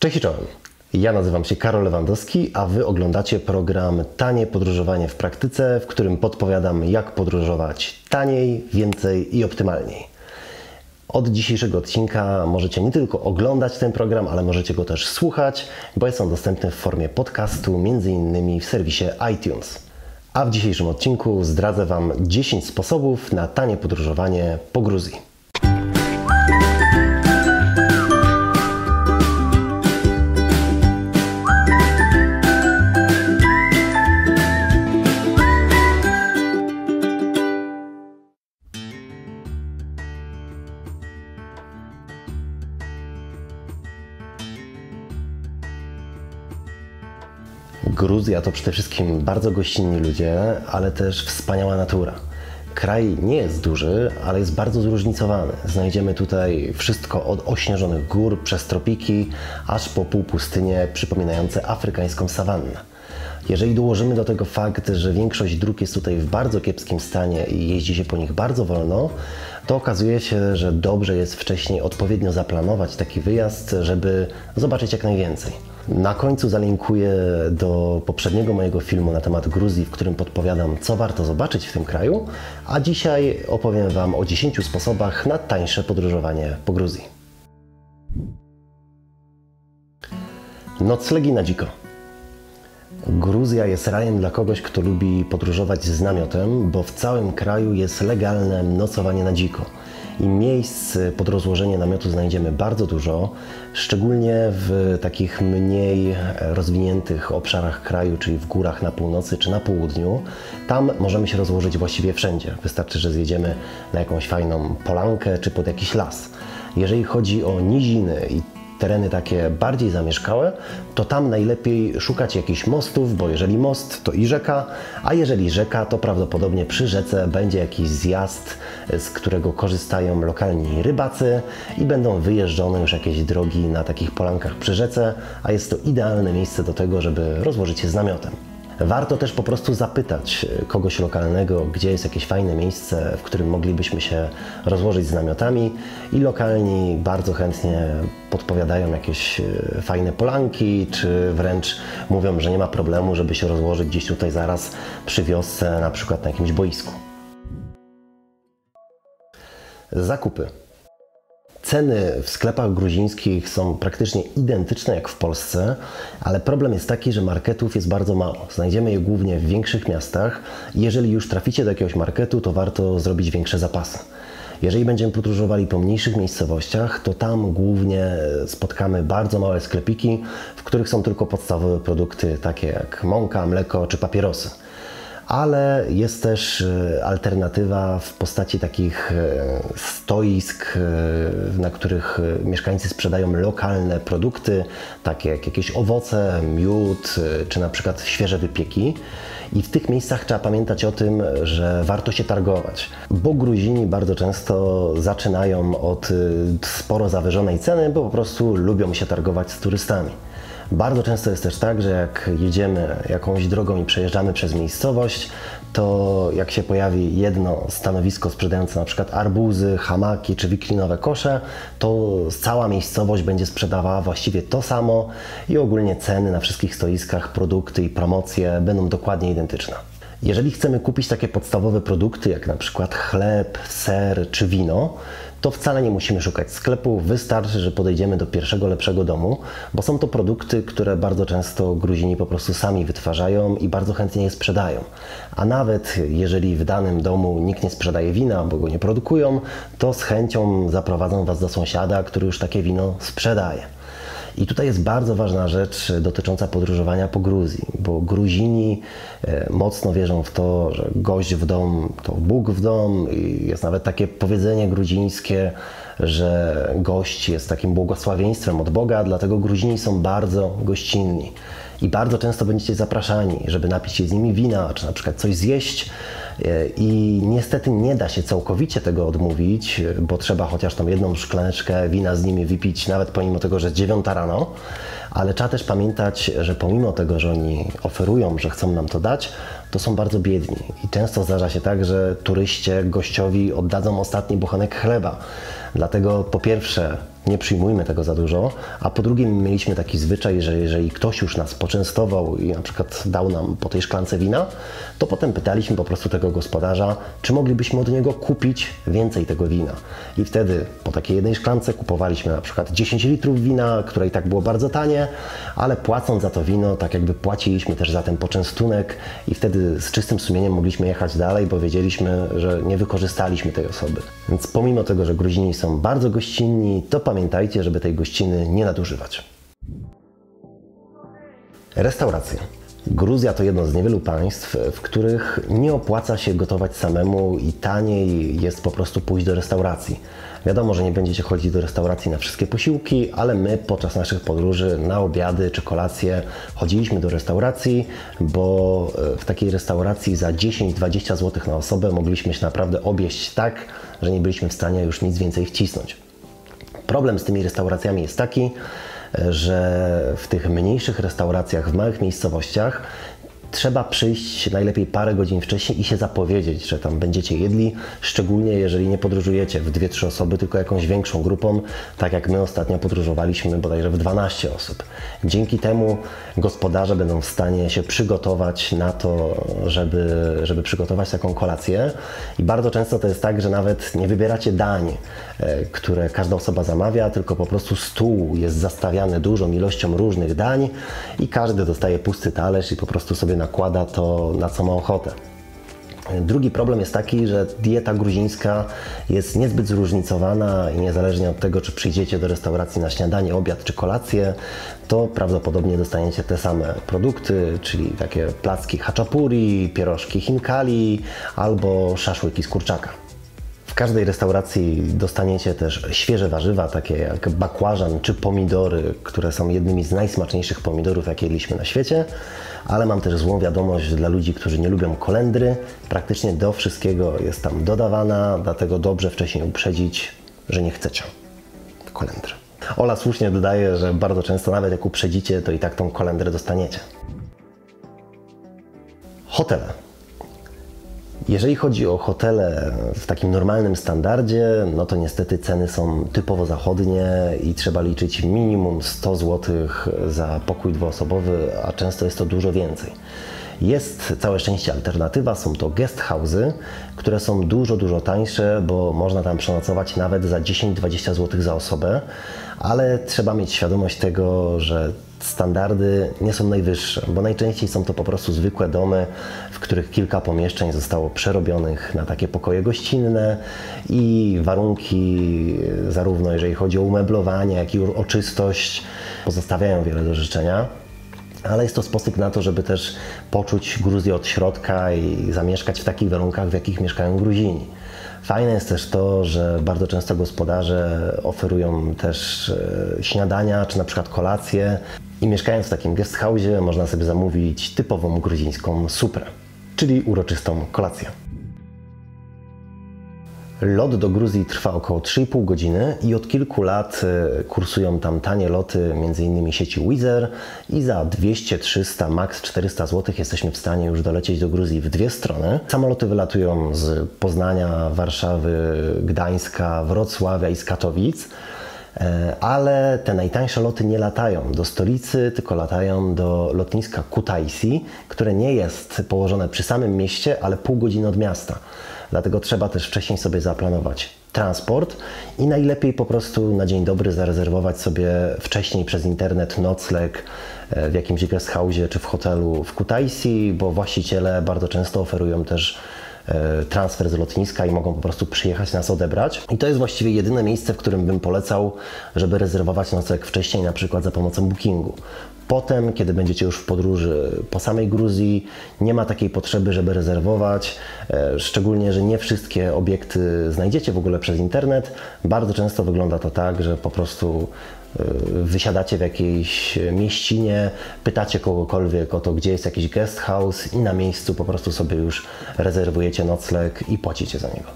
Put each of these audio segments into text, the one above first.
Cześć i czołem. Ja nazywam się Karol Lewandowski, a Wy oglądacie program Tanie Podróżowanie w Praktyce, w którym podpowiadam, jak podróżować taniej, więcej i optymalniej. Od dzisiejszego odcinka możecie nie tylko oglądać ten program, ale możecie go też słuchać, bo jest on dostępny w formie podcastu, innymi w serwisie iTunes. A w dzisiejszym odcinku zdradzę Wam 10 sposobów na tanie podróżowanie po Gruzji. Gruzja to przede wszystkim bardzo gościnni ludzie, ale też wspaniała natura. Kraj nie jest duży, ale jest bardzo zróżnicowany. Znajdziemy tutaj wszystko od ośnieżonych gór przez tropiki, aż po półpustynie przypominające afrykańską sawannę. Jeżeli dołożymy do tego fakt, że większość dróg jest tutaj w bardzo kiepskim stanie i jeździ się po nich bardzo wolno, to okazuje się, że dobrze jest wcześniej odpowiednio zaplanować taki wyjazd, żeby zobaczyć jak najwięcej. Na końcu zalinkuję do poprzedniego mojego filmu na temat Gruzji, w którym podpowiadam, co warto zobaczyć w tym kraju, a dzisiaj opowiem Wam o 10 sposobach na tańsze podróżowanie po Gruzji. Noclegi na dziko. Gruzja jest rajem dla kogoś, kto lubi podróżować z namiotem, bo w całym kraju jest legalne nocowanie na dziko. I miejsc pod rozłożenie namiotu znajdziemy bardzo dużo, szczególnie w takich mniej rozwiniętych obszarach kraju, czyli w górach na północy czy na południu. Tam możemy się rozłożyć właściwie wszędzie. Wystarczy, że zjedziemy na jakąś fajną polankę czy pod jakiś las. Jeżeli chodzi o niziny i tereny takie bardziej zamieszkałe, to tam najlepiej szukać jakichś mostów, bo jeżeli most, to i rzeka, a jeżeli rzeka, to prawdopodobnie przy rzece będzie jakiś zjazd, z którego korzystają lokalni rybacy i będą wyjeżdżone już jakieś drogi na takich polankach przy rzece, a jest to idealne miejsce do tego, żeby rozłożyć się z namiotem. Warto też po prostu zapytać kogoś lokalnego, gdzie jest jakieś fajne miejsce, w którym moglibyśmy się rozłożyć z namiotami i lokalni bardzo chętnie podpowiadają jakieś e, fajne polanki, czy wręcz mówią, że nie ma problemu, żeby się rozłożyć gdzieś tutaj zaraz przy wiosce, na przykład na jakimś boisku. Zakupy. Ceny w sklepach gruzińskich są praktycznie identyczne jak w Polsce, ale problem jest taki, że marketów jest bardzo mało. Znajdziemy je głównie w większych miastach. Jeżeli już traficie do jakiegoś marketu, to warto zrobić większe zapasy. Jeżeli będziemy podróżowali po mniejszych miejscowościach, to tam głównie spotkamy bardzo małe sklepiki, w których są tylko podstawowe produkty takie jak mąka, mleko czy papierosy ale jest też e, alternatywa w postaci takich e, stoisk, e, na których mieszkańcy sprzedają lokalne produkty, takie jak jakieś owoce, miód, czy na przykład świeże wypieki. I w tych miejscach trzeba pamiętać o tym, że warto się targować, bo Gruzini bardzo często zaczynają od sporo zawyżonej ceny, bo po prostu lubią się targować z turystami. Bardzo często jest też tak, że jak jedziemy jakąś drogą i przejeżdżamy przez miejscowość, to jak się pojawi jedno stanowisko sprzedające na przykład arbuzy, hamaki czy wiklinowe kosze, to cała miejscowość będzie sprzedawała właściwie to samo i ogólnie ceny na wszystkich stoiskach, produkty i promocje będą dokładnie identyczne. Jeżeli chcemy kupić takie podstawowe produkty, jak na przykład chleb, ser czy wino, to wcale nie musimy szukać sklepu, wystarczy, że podejdziemy do pierwszego lepszego domu, bo są to produkty, które bardzo często Gruzini po prostu sami wytwarzają i bardzo chętnie je sprzedają. A nawet jeżeli w danym domu nikt nie sprzedaje wina, bo go nie produkują, to z chęcią zaprowadzą Was do sąsiada, który już takie wino sprzedaje. I tutaj jest bardzo ważna rzecz dotycząca podróżowania po Gruzji, bo Gruzini e, mocno wierzą w to, że gość w dom to Bóg w dom i jest nawet takie powiedzenie gruzińskie, że gość jest takim błogosławieństwem od Boga, dlatego Gruzini są bardzo gościnni i bardzo często będziecie zapraszani, żeby napić się z nimi wina, czy na przykład coś zjeść. E, I niestety nie da się całkowicie tego odmówić, bo trzeba chociaż tą jedną szklaneczkę wina z nimi wypić, nawet pomimo tego, że jest rano. Ale trzeba też pamiętać, że pomimo tego, że oni oferują, że chcą nam to dać, to są bardzo biedni. I często zdarza się tak, że turyście gościowi oddadzą ostatni bochenek chleba. Dlatego po pierwsze nie przyjmujmy tego za dużo, a po drugie mieliśmy taki zwyczaj, że jeżeli ktoś już nas poczęstował i na przykład dał nam po tej szklance wina, to potem pytaliśmy po prostu tego gospodarza, czy moglibyśmy od niego kupić więcej tego wina. I wtedy po takiej jednej szklance kupowaliśmy na przykład 10 litrów wina, które i tak było bardzo tanie, ale płacąc za to wino, tak jakby płaciliśmy też za ten poczęstunek i wtedy z czystym sumieniem mogliśmy jechać dalej, bo wiedzieliśmy, że nie wykorzystaliśmy tej osoby. Więc pomimo tego, że Gruzini są bardzo gościnni, to pamiętajcie, żeby tej gościny nie nadużywać. Restauracje. Gruzja to jedno z niewielu państw, w których nie opłaca się gotować samemu i taniej jest po prostu pójść do restauracji. Wiadomo, że nie będziecie chodzić do restauracji na wszystkie posiłki, ale my podczas naszych podróży na obiady czy kolacje chodziliśmy do restauracji, bo e, w takiej restauracji za 10-20 zł na osobę mogliśmy się naprawdę obieść tak, że nie byliśmy w stanie już nic więcej wcisnąć. Problem z tymi restauracjami jest taki, że w tych mniejszych restauracjach, w małych miejscowościach trzeba przyjść najlepiej parę godzin wcześniej i się zapowiedzieć, że tam będziecie jedli, szczególnie jeżeli nie podróżujecie w 2-3 osoby, tylko jakąś większą grupą, tak jak my ostatnio podróżowaliśmy bodajże w 12 osób. Dzięki temu gospodarze będą w stanie się przygotować na to, żeby, żeby przygotować taką kolację i bardzo często to jest tak, że nawet nie wybieracie dań, e, które każda osoba zamawia, tylko po prostu stół jest zastawiany dużą ilością różnych dań i każdy dostaje pusty talerz i po prostu sobie nakłada to, na ma ochotę. Drugi problem jest taki, że dieta gruzińska jest niezbyt zróżnicowana i niezależnie od tego, czy przyjdziecie do restauracji na śniadanie, obiad czy kolację, to prawdopodobnie dostaniecie te same produkty, czyli takie placki haczapuri, pierożki hinkali albo szaszłyki z kurczaka. W każdej restauracji dostaniecie też świeże warzywa, takie jak bakłażan czy pomidory, które są jednymi z najsmaczniejszych pomidorów, jakie jedliśmy na świecie. Ale mam też złą wiadomość dla ludzi, którzy nie lubią kolendry. Praktycznie do wszystkiego jest tam dodawana, dlatego dobrze wcześniej uprzedzić, że nie chcecie kolendry. Ola słusznie dodaje, że bardzo często nawet jak uprzedzicie, to i tak tą kolendrę dostaniecie. Hotele. Jeżeli chodzi o hotele w takim normalnym standardzie, no to niestety ceny są typowo zachodnie i trzeba liczyć minimum 100 zł za pokój dwuosobowy, a często jest to dużo więcej. Jest całe szczęście alternatywa, są to guest house'y, które są dużo, dużo tańsze, bo można tam przenocować nawet za 10-20 zł za osobę, ale trzeba mieć świadomość tego, że standardy nie są najwyższe, bo najczęściej są to po prostu zwykłe domy, w których kilka pomieszczeń zostało przerobionych na takie pokoje gościnne i warunki, zarówno jeżeli chodzi o umeblowanie, jak i o czystość, pozostawiają wiele do życzenia. Ale jest to sposób na to, żeby też poczuć Gruzję od środka i zamieszkać w takich warunkach, w jakich mieszkają Gruzini. Fajne jest też to, że bardzo często gospodarze oferują też e, śniadania czy na przykład kolacje i mieszkając w takim guest house można sobie zamówić typową gruzińską suprę, czyli uroczystą kolację. Lot do Gruzji trwa około 3,5 godziny i od kilku lat e, kursują tam tanie loty, m.in. sieci Wizz i za 200, 300, max 400 zł jesteśmy w stanie już dolecieć do Gruzji w dwie strony. Samoloty wylatują z Poznania, Warszawy, Gdańska, Wrocławia i z Katowic. E, ale te najtańsze loty nie latają do stolicy, tylko latają do lotniska Kutaisi, które nie jest położone przy samym mieście, ale pół godziny od miasta. Dlatego trzeba też wcześniej sobie zaplanować transport i najlepiej po prostu na dzień dobry zarezerwować sobie wcześniej przez internet nocleg e, w jakimś guest house czy w hotelu w Kutaisi, bo właściciele bardzo często oferują też transfer z lotniska i mogą po prostu przyjechać nas odebrać. I to jest właściwie jedyne miejsce, w którym bym polecał, żeby rezerwować nocleg wcześniej, na przykład za pomocą bookingu. Potem, kiedy będziecie już w podróży po samej Gruzji, nie ma takiej potrzeby, żeby rezerwować, e, szczególnie, że nie wszystkie obiekty znajdziecie w ogóle przez internet. Bardzo często wygląda to tak, że po prostu e, wysiadacie w jakiejś mieścinie, pytacie kogokolwiek o to, gdzie jest jakiś guest house i na miejscu po prostu sobie już rezerwujecie nocleg i płacicie za niego.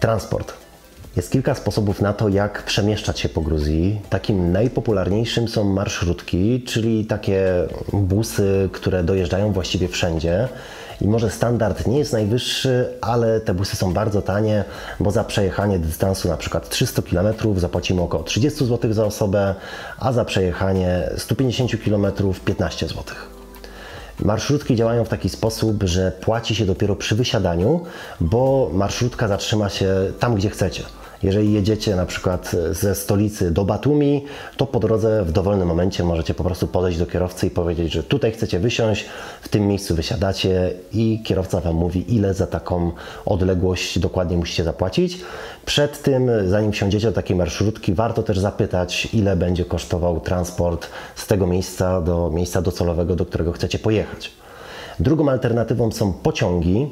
Transport. Jest kilka sposobów na to, jak przemieszczać się po Gruzji. Takim najpopularniejszym są marszrutki, czyli takie busy, które dojeżdżają właściwie wszędzie. I może standard nie jest najwyższy, ale te busy są bardzo tanie, bo za przejechanie dystansu na przykład 300 km zapłacimy około 30 zł za osobę, a za przejechanie 150 km 15 zł. Marszrutki działają w taki sposób, że płaci się dopiero przy wysiadaniu, bo marszrutka zatrzyma się tam, gdzie chcecie. Jeżeli jedziecie na przykład ze stolicy do Batumi, to po drodze w dowolnym momencie możecie po prostu podejść do kierowcy i powiedzieć, że tutaj chcecie wysiąść, w tym miejscu wysiadacie i kierowca Wam mówi, ile za taką odległość dokładnie musicie zapłacić. Przed tym, zanim wsiądziecie do takiej marszrutki, warto też zapytać, ile będzie kosztował transport z tego miejsca do miejsca docelowego, do którego chcecie pojechać. Drugą alternatywą są pociągi.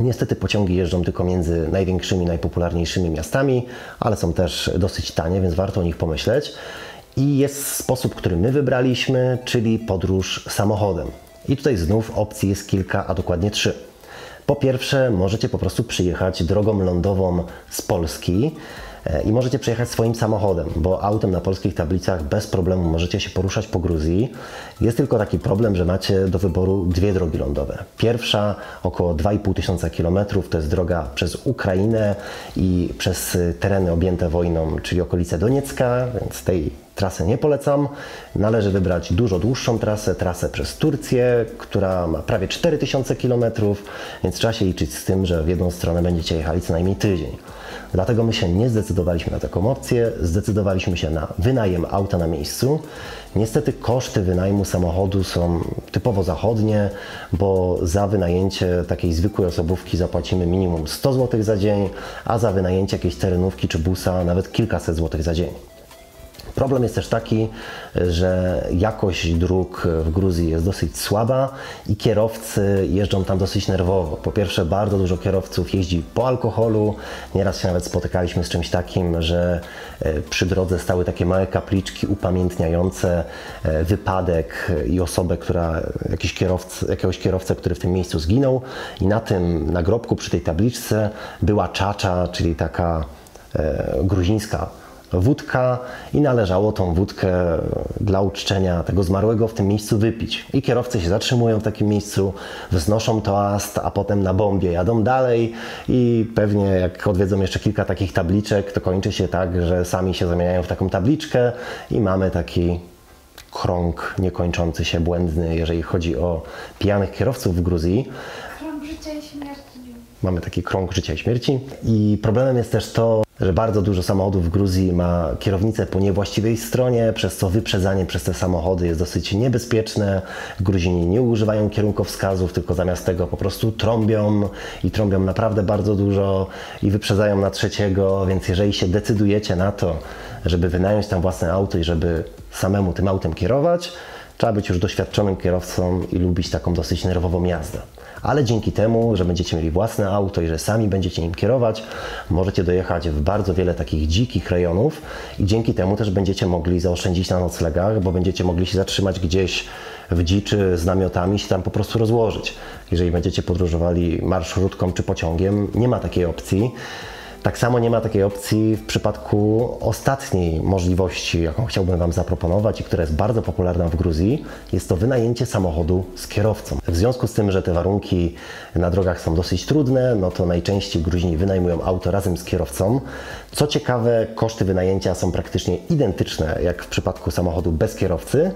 Niestety pociągi jeżdżą tylko między największymi, najpopularniejszymi miastami, ale są też dosyć tanie, więc warto o nich pomyśleć. I jest sposób, który my wybraliśmy, czyli podróż samochodem. I tutaj znów opcji jest kilka, a dokładnie trzy. Po pierwsze, możecie po prostu przyjechać drogą lądową z Polski i możecie przejechać swoim samochodem, bo autem na polskich tablicach bez problemu możecie się poruszać po Gruzji. Jest tylko taki problem, że macie do wyboru dwie drogi lądowe. Pierwsza około 2,5 tysiąca kilometrów to jest droga przez Ukrainę i przez tereny objęte wojną, czyli okolice Doniecka, więc tej trasy nie polecam. Należy wybrać dużo dłuższą trasę, trasę przez Turcję, która ma prawie 4000 km, więc trzeba się liczyć z tym, że w jedną stronę będziecie jechali co najmniej tydzień. Dlatego my się nie zdecydowaliśmy na taką opcję, zdecydowaliśmy się na wynajem auta na miejscu. Niestety koszty wynajmu samochodu są typowo zachodnie, bo za wynajęcie takiej zwykłej osobówki zapłacimy minimum 100 zł za dzień, a za wynajęcie jakiejś terenówki czy busa nawet kilkaset złotych za dzień. Problem jest też taki, że jakość dróg w Gruzji jest dosyć słaba i kierowcy jeżdżą tam dosyć nerwowo. Po pierwsze, bardzo dużo kierowców jeździ po alkoholu. Nieraz się nawet spotykaliśmy z czymś takim, że e, przy drodze stały takie małe kapliczki upamiętniające e, wypadek i osobę, która, jakiś kierowcy, jakiegoś kierowcę, który w tym miejscu zginął. I na tym nagrobku przy tej tabliczce była czacza, czyli taka e, gruzińska wódka i należało tą wódkę dla uczczenia tego zmarłego w tym miejscu wypić. I kierowcy się zatrzymują w takim miejscu, wznoszą toast, a potem na bombie jadą dalej i pewnie jak odwiedzą jeszcze kilka takich tabliczek, to kończy się tak, że sami się zamieniają w taką tabliczkę i mamy taki krąg niekończący się, błędny, jeżeli chodzi o pijanych kierowców w Gruzji. Krąg życia i śmierci. Mamy taki krąg życia i śmierci. I problemem jest też to, że bardzo dużo samochodów w Gruzji ma kierownicę po niewłaściwej stronie, przez co wyprzedzanie przez te samochody jest dosyć niebezpieczne. Gruzini nie używają kierunkowskazów, tylko zamiast tego po prostu trąbią i trąbią naprawdę bardzo dużo i wyprzedzają na trzeciego, więc jeżeli się decydujecie na to, żeby wynająć tam własne auto i żeby samemu tym autem kierować, trzeba być już doświadczonym kierowcą i lubić taką dosyć nerwową jazdę ale dzięki temu, że będziecie mieli własne auto i że sami będziecie nim kierować, możecie dojechać w bardzo wiele takich dzikich rejonów i dzięki temu też będziecie mogli zaoszczędzić na noclegach, bo będziecie mogli się zatrzymać gdzieś w dziczy z namiotami się tam po prostu rozłożyć. Jeżeli będziecie podróżowali marszrutką czy pociągiem, nie ma takiej opcji. Tak samo nie ma takiej opcji w przypadku ostatniej możliwości, jaką chciałbym Wam zaproponować i która jest bardzo popularna w Gruzji. Jest to wynajęcie samochodu z kierowcą. W związku z tym, że te warunki na drogach są dosyć trudne, no to najczęściej Gruzini wynajmują auto razem z kierowcą. Co ciekawe, koszty wynajęcia są praktycznie identyczne jak w przypadku samochodu bez kierowcy.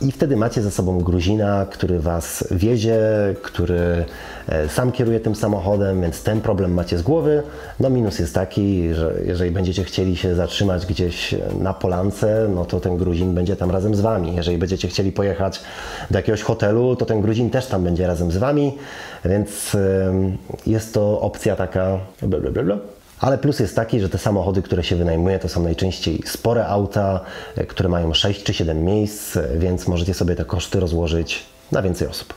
I wtedy macie ze sobą Gruzina, który Was wiezie, który e, sam kieruje tym samochodem, więc ten problem macie z głowy. No minus jest taki, że jeżeli będziecie chcieli się zatrzymać gdzieś na polance, no to ten Gruzin będzie tam razem z Wami. Jeżeli będziecie chcieli pojechać do jakiegoś hotelu, to ten Gruzin też tam będzie razem z Wami, więc jest to opcja taka blablabla. Ale plus jest taki, że te samochody, które się wynajmuje, to są najczęściej spore auta, e, które mają 6 czy 7 miejsc, więc możecie sobie te koszty rozłożyć na więcej osób.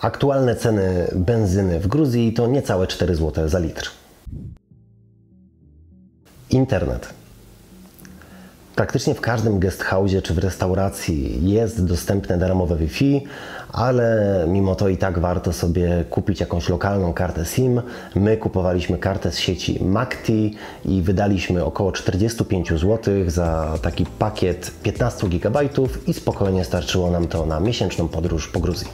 Aktualne ceny benzyny w Gruzji to niecałe 4 zł za litr. Internet. Praktycznie w każdym guest house czy w restauracji jest dostępne darmowe Wi-Fi, ale mimo to i tak warto sobie kupić jakąś lokalną kartę SIM. My kupowaliśmy kartę z sieci MACTI i wydaliśmy około 45 zł za taki pakiet 15 GB i spokojnie starczyło nam to na miesięczną podróż po Gruzji.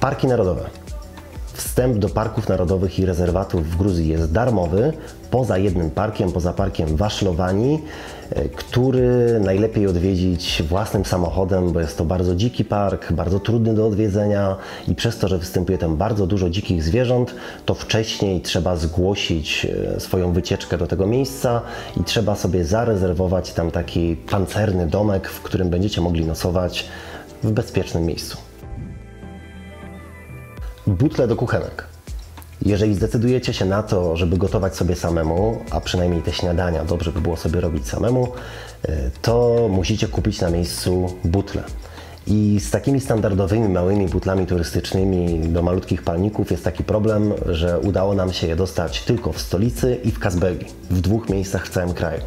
Parki narodowe. Wstęp do parków narodowych i rezerwatów w Gruzji jest darmowy, poza jednym parkiem, poza parkiem Waszlowani, e, który najlepiej odwiedzić własnym samochodem, bo jest to bardzo dziki park, bardzo trudny do odwiedzenia i przez to, że występuje tam bardzo dużo dzikich zwierząt, to wcześniej trzeba zgłosić e, swoją wycieczkę do tego miejsca i trzeba sobie zarezerwować tam taki pancerny domek, w którym będziecie mogli nocować w bezpiecznym miejscu. Butle do kuchenek. Jeżeli zdecydujecie się na to, żeby gotować sobie samemu, a przynajmniej te śniadania dobrze by było sobie robić samemu, y, to musicie kupić na miejscu butle. I z takimi standardowymi małymi butlami turystycznymi do malutkich palników jest taki problem, że udało nam się je dostać tylko w stolicy i w Kazbegi, w dwóch miejscach w całym kraju.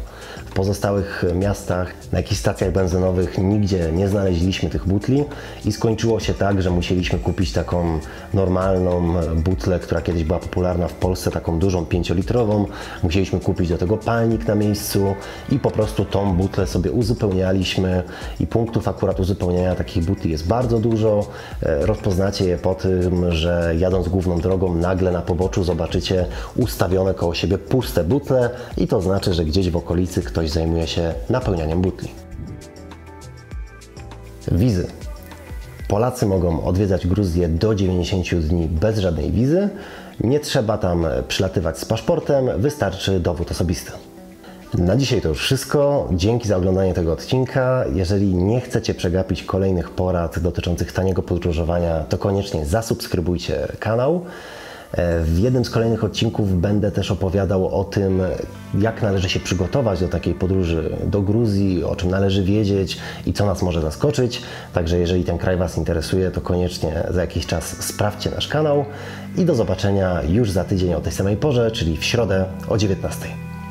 W pozostałych miastach, na jakichś stacjach benzynowych nigdzie nie znaleźliśmy tych butli i skończyło się tak, że musieliśmy kupić taką normalną butlę, która kiedyś była popularna w Polsce, taką dużą pięciolitrową. Musieliśmy kupić do tego palnik na miejscu i po prostu tą butlę sobie uzupełnialiśmy i punktów akurat uzupełniania takich butli jest bardzo dużo. E, rozpoznacie je po tym, że jadąc główną drogą nagle na poboczu zobaczycie ustawione koło siebie puste butle i to znaczy, że gdzieś w okolicy ktoś ktoś zajmuje się napełnianiem butli. Wizy. Polacy mogą odwiedzać Gruzję do 90 dni bez żadnej wizy. Nie trzeba tam przylatywać z paszportem, wystarczy dowód osobisty. Na dzisiaj to już wszystko. Dzięki za oglądanie tego odcinka. Jeżeli nie chcecie przegapić kolejnych porad dotyczących taniego podróżowania, to koniecznie zasubskrybujcie kanał. E, w jednym z kolejnych odcinków będę też opowiadał o tym, jak należy się przygotować do takiej podróży do Gruzji, o czym należy wiedzieć i co nas może zaskoczyć. Także jeżeli ten kraj Was interesuje, to koniecznie za jakiś czas sprawdźcie nasz kanał i do zobaczenia już za tydzień o tej samej porze, czyli w środę o 19.